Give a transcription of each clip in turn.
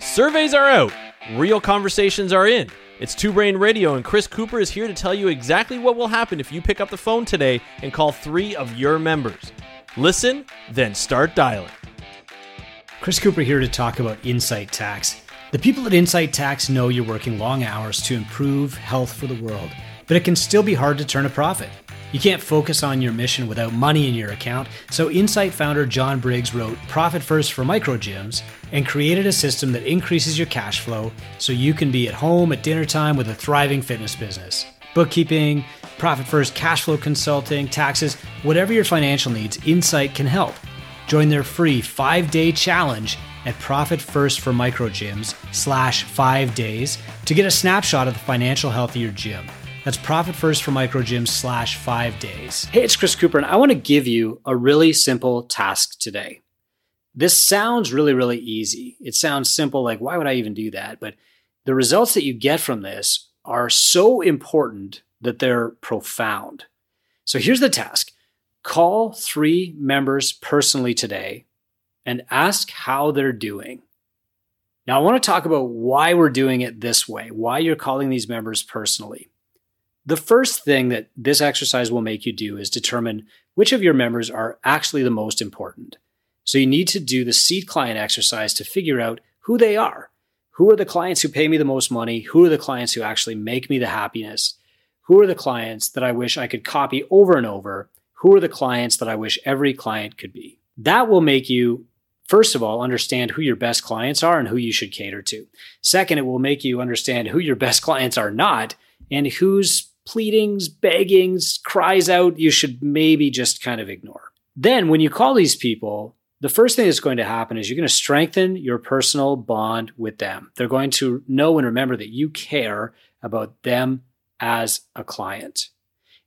Surveys are out, real conversations are in. It's Two Brain Radio, and Chris Cooper is here to tell you exactly what will happen if you pick up the phone today and call three of your members. Listen, then start dialing. Chris Cooper here to talk about Incite Tax. The people at Incite Tax know you're working long hours to improve health for the world, but it can still be hard to turn a profit. You can't focus on your mission without money in your account, so Incite founder John Briggs wrote Profit First for Micro Gyms and created a system that increases your cash flow so you can be at home at dinner time with a thriving fitness business. Bookkeeping, Profit First cash flow consulting, taxes, whatever your financial needs, Incite can help. Join their free five-day challenge at Profit First for Micro Gyms slash five days to get a snapshot of the financial health of your gym. That's Profit First for Micro Gyms slash five days. Hey, it's Chris Cooper, and I want to give you a really simple task today. This sounds really, really easy. It sounds simple, like why would I even do that? But the results that you get from this are so important that they're profound. So here's the task call three members personally today and ask how they're doing. Now, I want to talk about why we're doing it this way, why you're calling these members personally. The first thing that this exercise will make you do is determine which of your members are actually the most important. So you need to do the seed client exercise to figure out who they are. Who are the clients who pay me the most money? Who are the clients who actually make me the happiness? Who are the clients that I wish I could copy over and over? Who are the clients that I wish every client could be? That will make you first of all, understand who your best clients are and who you should cater to. Second, it will make you understand who your best clients are not and whose pleadings, beggings, cries out you should maybe just kind of ignore. Then, when you call these people, the first thing that's going to happen is you're going to strengthen your personal bond with them. They're going to know and remember that you care about them as a client.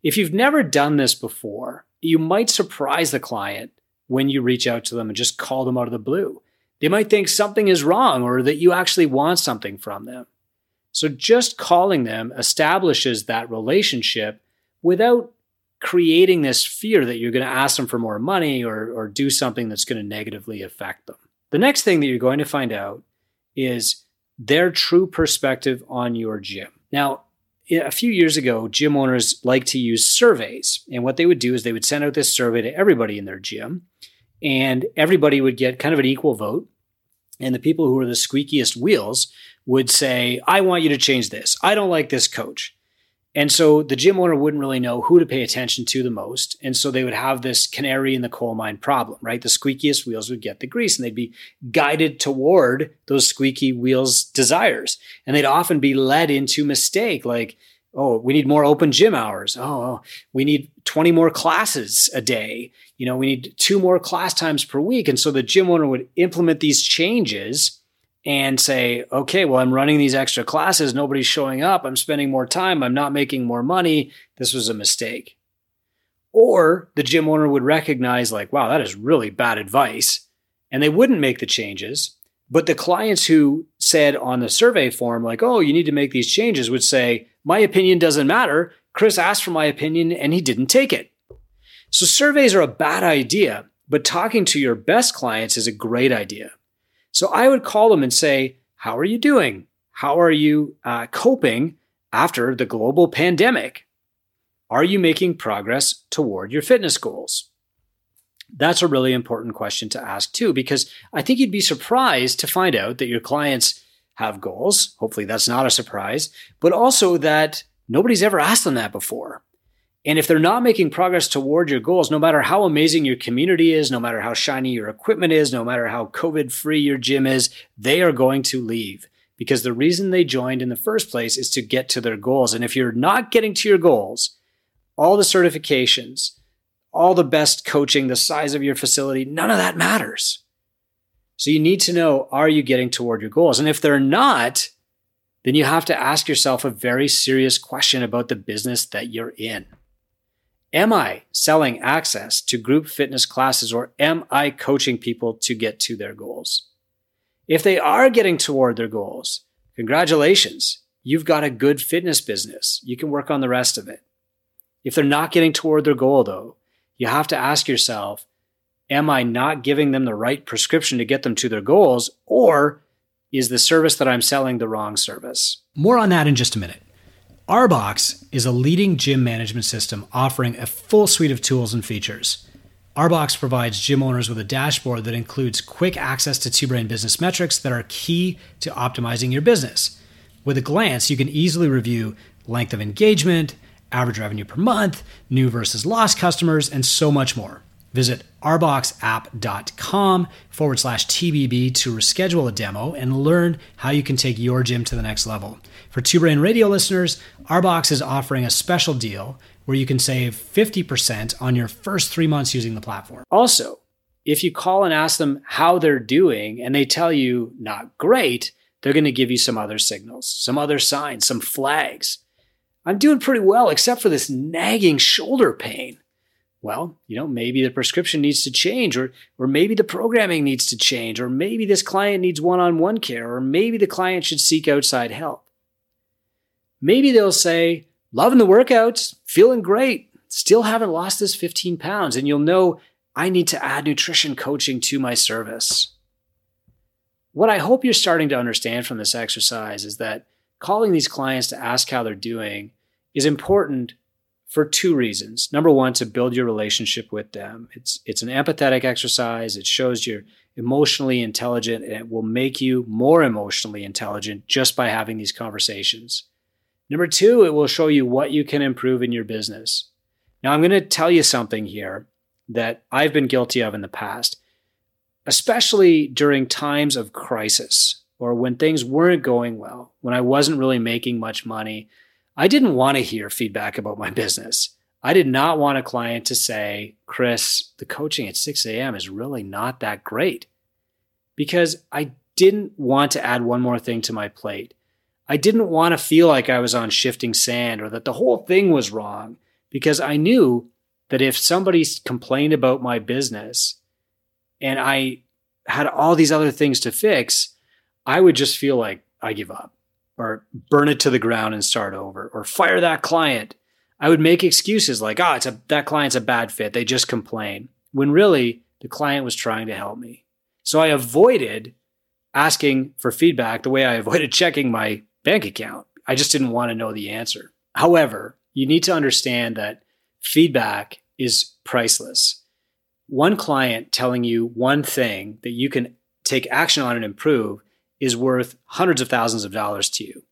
If you've never done this before, you might surprise the client when you reach out to them and just call them out of the blue. They might think something is wrong or that you actually want something from them. So just calling them establishes that relationship without creating this fear that you're going to ask them for more money or, or do something that's going to negatively affect them. The next thing that you're going to find out is their true perspective on your gym. Now, a few years ago, gym owners liked to use surveys. And what they would do is they would send out this survey to everybody in their gym, and everybody would get kind of an equal vote. And the people who were the squeakiest wheels would say, I want you to change this. I don't like this coach. And so the gym owner wouldn't really know who to pay attention to the most. And so they would have this canary in the coal mine problem, right? The squeakiest wheels would get the grease and they'd be guided toward those squeaky wheels' desires. And they'd often be led into mistake like, oh, we need more open gym hours. Oh, oh, we need 20 more classes a day. You know, we need two more class times per week. And so the gym owner would implement these changes and say, okay, well, I'm running these extra classes. Nobody's showing up. I'm spending more time. I'm not making more money. This was a mistake. Or the gym owner would recognize, like, wow, that is really bad advice. And they wouldn't make the changes. But the clients who said on the survey form, like, oh, you need to make these changes, would say, my opinion doesn't matter. Chris asked for my opinion and he didn't take it. So surveys are a bad idea, but talking to your best clients is a great idea. So I would call them and say, How are you doing? How are you uh, coping after the global pandemic? Are you making progress toward your fitness goals? That's a really important question to ask too, because I think you'd be surprised to find out that your clients have goals. Hopefully, that's not a surprise, but also that nobody's ever asked them that before. And if they're not making progress toward your goals, no matter how amazing your community is, no matter how shiny your equipment is, no matter how COVID free your gym is, they are going to leave because the reason they joined in the first place is to get to their goals. And if you're not getting to your goals, all the certifications, all the best coaching, the size of your facility, none of that matters. So you need to know are you getting toward your goals? And if they're not, then you have to ask yourself a very serious question about the business that you're in. Am I selling access to group fitness classes or am I coaching people to get to their goals? If they are getting toward their goals, congratulations. You've got a good fitness business. You can work on the rest of it. If they're not getting toward their goal, though, you have to ask yourself, am I not giving them the right prescription to get them to their goals? Or is the service that I'm selling the wrong service? More on that in just a minute. Arbox is a leading gym management system offering a full suite of tools and features. Arbox provides gym owners with a dashboard that includes quick access to two brain business metrics that are key to optimizing your business. With a glance, you can easily review length of engagement, average revenue per month, new versus lost customers, and so much more. Visit arboxapp.com forward slash TBB to reschedule a demo and learn how you can take your gym to the next level. For Two Brain Radio listeners, Arbox is offering a special deal where you can save 50% on your first three months using the platform. Also, if you call and ask them how they're doing and they tell you not great, they're going to give you some other signals, some other signs, some flags. I'm doing pretty well, except for this nagging shoulder pain well, you know, maybe the prescription needs to change, or or maybe the programming needs to change, or maybe this client needs one-on-one care, or maybe the client should seek outside help. Maybe they'll say, loving the workouts, feeling great, still haven't lost this 15 pounds, and you'll know I need to add nutrition coaching to my service. What I hope you're starting to understand from this exercise is that calling these clients to ask how they're doing is important for two reasons. Number one, to build your relationship with them. It's it's an empathetic exercise. It shows you're emotionally intelligent and it will make you more emotionally intelligent just by having these conversations. Number two, it will show you what you can improve in your business. Now, I'm going to tell you something here that I've been guilty of in the past, especially during times of crisis or when things weren't going well, when I wasn't really making much money I didn't want to hear feedback about my business. I did not want a client to say, Chris, the coaching at 6 a.m. is really not that great because I didn't want to add one more thing to my plate. I didn't want to feel like I was on shifting sand or that the whole thing was wrong because I knew that if somebody complained about my business and I had all these other things to fix, I would just feel like I give up or burn it to the ground and start over or fire that client. I would make excuses like, "Ah, oh, it's a that client's a bad fit. They just complain." When really the client was trying to help me. So I avoided asking for feedback the way I avoided checking my bank account. I just didn't want to know the answer. However, you need to understand that feedback is priceless. One client telling you one thing that you can take action on and improve is worth hundreds of thousands of dollars to you.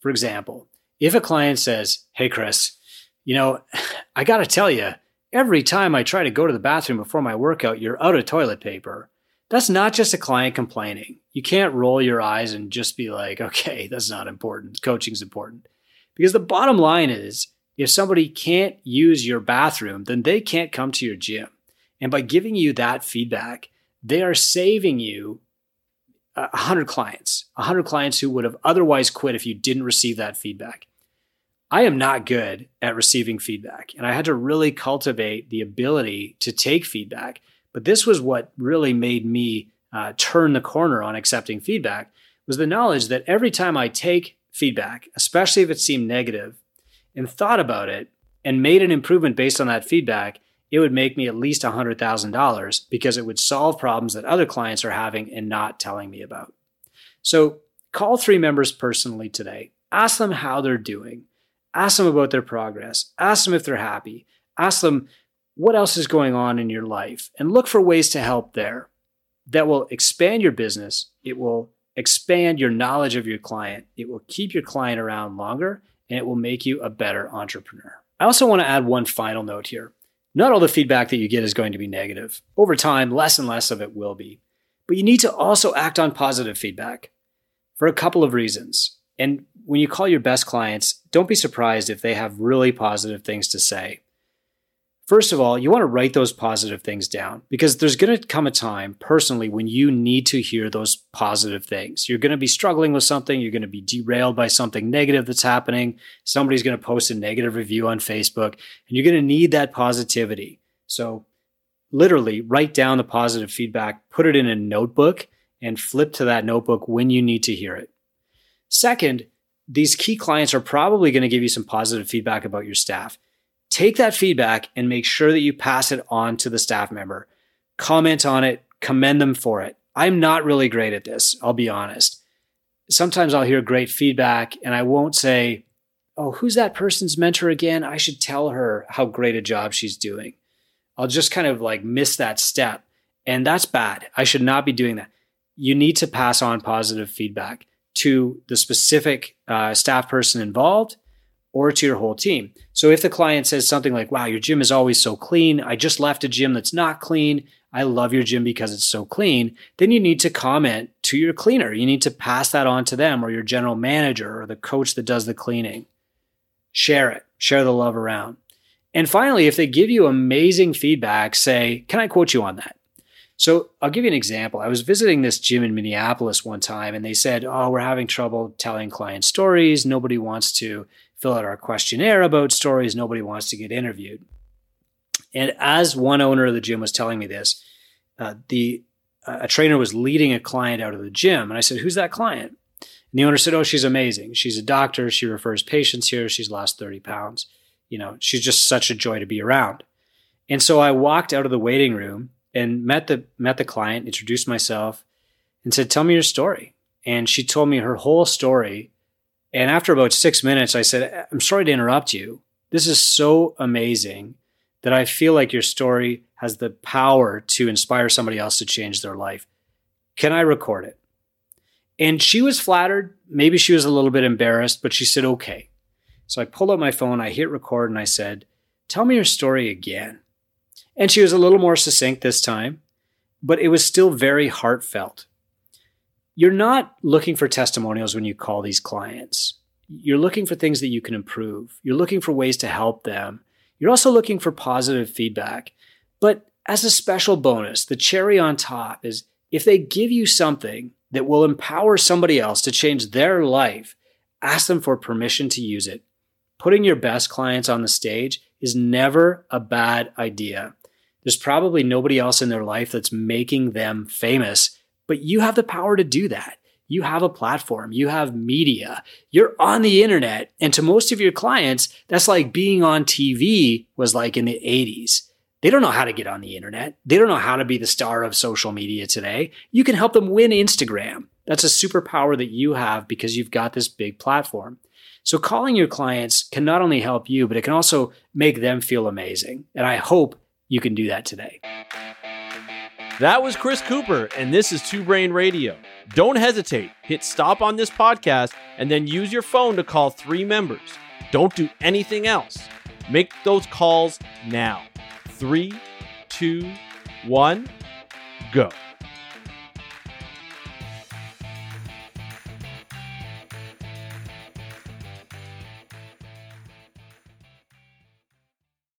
For example, if a client says, Hey, Chris, you know, I got to tell you, every time I try to go to the bathroom before my workout, you're out of toilet paper. That's not just a client complaining. You can't roll your eyes and just be like, okay, that's not important. Coaching's important. Because the bottom line is if somebody can't use your bathroom, then they can't come to your gym. And by giving you that feedback, they are saving you 100 clients, 100 clients who would have otherwise quit if you didn't receive that feedback. I am not good at receiving feedback, and I had to really cultivate the ability to take feedback. But this was what really made me uh, turn the corner on accepting feedback was the knowledge that every time I take feedback, especially if it seemed negative, and thought about it and made an improvement based on that feedback, it would make me at least $100,000 because it would solve problems that other clients are having and not telling me about. So call three members personally today. Ask them how they're doing. Ask them about their progress. Ask them if they're happy. Ask them what else is going on in your life and look for ways to help there. That will expand your business. It will expand your knowledge of your client. It will keep your client around longer and it will make you a better entrepreneur. I also want to add one final note here. Not all the feedback that you get is going to be negative. Over time, less and less of it will be. But you need to also act on positive feedback for a couple of reasons. And when you call your best clients, don't be surprised if they have really positive things to say. First of all, you want to write those positive things down because there's going to come a time personally when you need to hear those positive things. You're going to be struggling with something, you're going to be derailed by something negative that's happening. Somebody's going to post a negative review on Facebook, and you're going to need that positivity. So, literally, write down the positive feedback, put it in a notebook, and flip to that notebook when you need to hear it. Second, these key clients are probably going to give you some positive feedback about your staff. Take that feedback and make sure that you pass it on to the staff member. Comment on it, commend them for it. I'm not really great at this, I'll be honest. sometimes I'll hear great feedback and I won't say, Oh, who's that person's mentor again? I should tell her how great a job she's doing. I'll just kind of like miss that step. And that's bad. I should not be doing that. You need to pass on positive feedback to the specific uh, staff person involved or to your whole team. So if the client says something like, wow, your gym is always so clean, I just left a gym that's not clean, I love your gym because it's so clean, then you need to comment to your cleaner. You need to pass that on to them or your general manager or the coach that does the cleaning. Share it, share the love around. And finally, if they give you amazing feedback, say, Can I quote you on that? So I'll give you an example. I was visiting this gym in Minneapolis one time and they said, Oh, we're having trouble telling client stories. Nobody wants to fill out our questionnaire about stories. Nobody wants to get interviewed. And as one owner of the gym was telling me this, uh, the uh, a trainer was leading a client out of the gym, and I said, "Who's that client?" And the owner said, "Oh, she's amazing. She's a doctor. She refers patients here. She's lost thirty pounds. You know, she's just such a joy to be around." And so I walked out of the waiting room and met the met the client, introduced myself, and said, "Tell me your story." And she told me her whole story. And after about six minutes, I said, "I'm sorry to interrupt you. This is so amazing." that I feel like your story has the power to inspire somebody else to change their life. Can I record it? And she was flattered. Maybe she was a little bit embarrassed, but she said, okay. So I pulled out my phone, I hit record, and I said, Tell me your story again. And she was a little more succinct this time, but it was still very heartfelt. You're not looking for testimonials when you call these clients. You're looking for things that you can improve. You're looking for ways to help them you're also looking for positive feedback. But as a special bonus, the cherry on top is if they give you something that will empower somebody else to change their life, ask them for permission to use it. Putting your best clients on the stage is never a bad idea. There's probably nobody else in their life that's making them famous, but you have the power to do that you have a platform, you have media, you're on the internet. And to most of your clients, that's like being on TV was like in the 80s. They don't know how to get on the internet. They don't know how to be the star of social media today. You can help them win Instagram. That's a superpower that you have because you've got this big platform. So calling your clients can not only help you, but it can also make them feel amazing. And I hope you can do that today. That was Chris Cooper, and this is Two Brain Radio. Don't hesitate. Hit stop on this podcast and then use your phone to call three members. Don't do anything else. Make those calls now. Three, two, one, go.